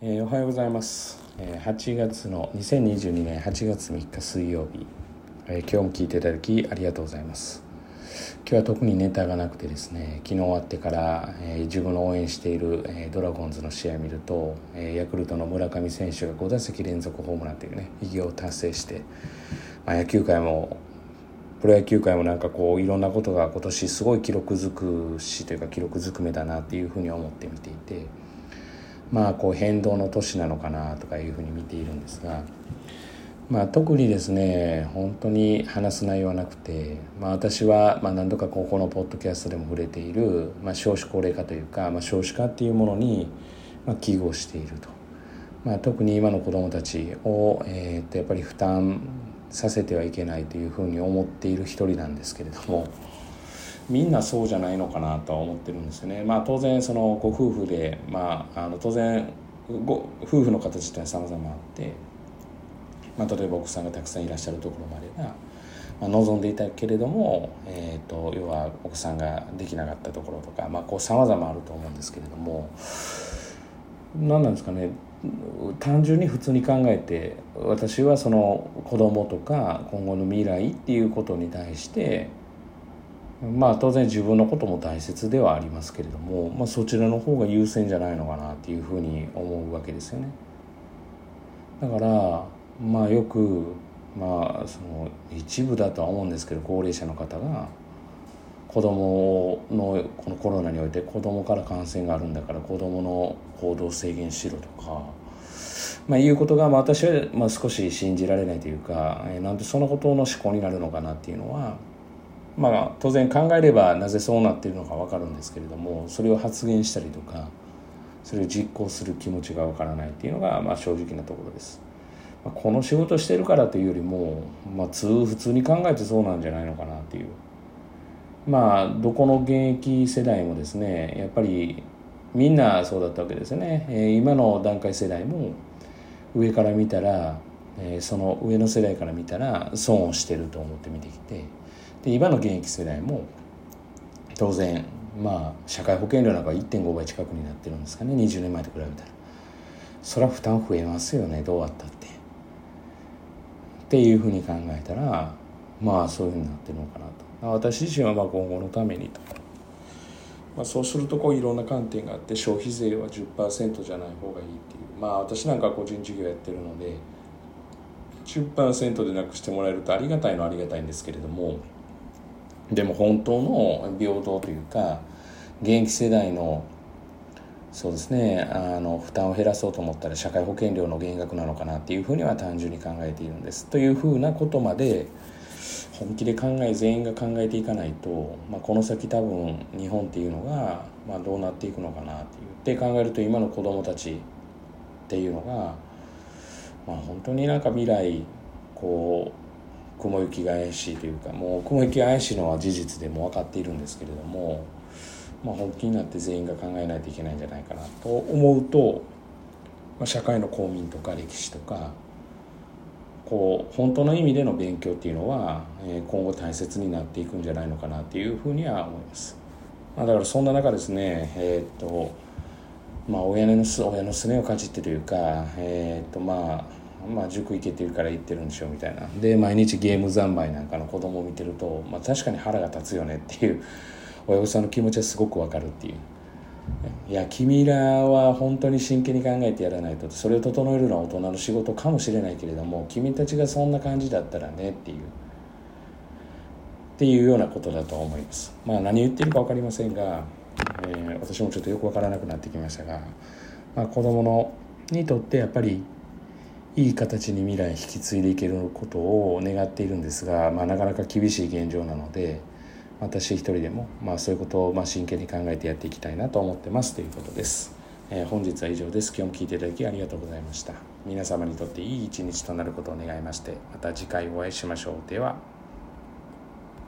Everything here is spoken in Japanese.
えー、おはようございます、えー、8月の2022年8月3日水曜日、えー、今日も聞いていただきありがとうございます今日は特にネタがなくてですね昨日終わってから、えー、自分の応援している、えー、ドラゴンズの試合見ると、えー、ヤクルトの村上選手が5打席連続ホームランというね偉業を達成して、まあ、野球界もプロ野球界もなんかこういろんなことが今年すごい記録づくしというか記録ずくめだなっていうふうに思って見ていて。まあこう変動の年なのかなとかいうふうに見ているんですが、まあ、特にですね本当に話す内容はなくて、まあ、私はまあ何度かここのポッドキャストでも触れている、まあ、少子高齢化というか、まあ、少子化っていうものにまあ危惧をしていると、まあ、特に今の子どもたちを、え、っとやっぱり負担させてはいけないというふうに思っている一人なんですけれども。みんなそうじゃないのかなとは思ってるんですよね。まあ、当然そのご夫婦で、まあ、あの当然ご夫婦の形ってさまざまあって、まあ、例えば奥さんがたくさんいらっしゃるところまでが、まあ、望んでいたけれども、えーと、要は奥さんができなかったところとかさまざまあると思うんですけれども何なんですかね単純に普通に考えて私はその子供とか今後の未来っていうことに対してまあ当然自分のことも大切ではありますけれども、まあ、そちらの方が優先じゃないのかなっていうふうに思うわけですよね。だからまあよくまあその一部だとは思うんですけど高齢者の方が子供のこのコロナにおいて子供から感染があるんだから子供の行動制限しろとか、まあ、いうことが、まあ、私はまあ少し信じられないというか、えー、なんでそのことの思考になるのかなっていうのはまあ当然考えればなぜそうなっているのか分かるんですけれどもそれを発言したりとかそれを実行する気持ちが分からないっていうのがまあ正直なところです。この仕事してるからというよりも、まあ、普通に考えてそうなんじゃないのかなっていうまあどこの現役世代もですねやっぱりみんなそうだったわけですよね、えー、今の段階世代も上から見たら、えー、その上の世代から見たら損をしてると思って見てきてで今の現役世代も当然まあ社会保険料なんか1.5倍近くになってるんですかね。20年前と比べたら。それは負担増えますよね。どうあったって。っていうふうに考えたらまあそういうふうになってるのかなと。私自身はまあ今後のためにとまあ、そうするとこういろんな観点があって消費税は10%じゃない方がいいっていう。まあ私なんか個人事業やってるので10%でなくしてもらえるとありがたいのはありがたいんですけれどもでも本当の平等というか現役世代のそうですねあの負担を減らそうと思ったら社会保険料の減額なのかなっていうふうには単純に考えているんです。というふうなことまで本気で考え全員が考えていかないと、まあ、この先多分日本っていうのが、まあ、どうなっていくのかなっていう。って考えると今の子どもたちっていうのが、まあ、本当になんか未来こう雲行きが怪しいというかもう雲行きが怪しいのは事実でも分かっているんですけれども、まあ、本気になって全員が考えないといけないんじゃないかなと思うと、まあ、社会の公民とか歴史とかこう本当の意味での勉強っていうのは、今後大切になっていくんじゃないのかなっていうふうには思います。まあ、だからそんな中ですねえー、っとまあ親の親のすねをかじってというかえー、っとまあまあ、塾行けてるから行ってるんでしょみたいな。で毎日ゲーム三昧なんかの子供を見てると、まあ、確かに腹が立つよねっていう親御さんの気持ちはすごくわかるっていう。いや君らは本当に真剣に考えてやらないとそれを整えるのは大人の仕事かもしれないけれども君たちがそんな感じだったらねっていう。っていうようなことだと思います。まあ何言ってるか分かりませんが、えー、私もちょっとよく分からなくなってきましたが、まあ、子供のにとってやっぱりいい形に未来引き継いでいけることを願っているんですが、まあ、なかなか厳しい現状なので私一人でも、まあ、そういうことをまあ真剣に考えてやっていきたいなと思ってますということです、えー、本日は以上です。今日も聞いていただきありがとうございました。皆様にとっていい一日となることを願いましてまた次回お会いしましょう。では。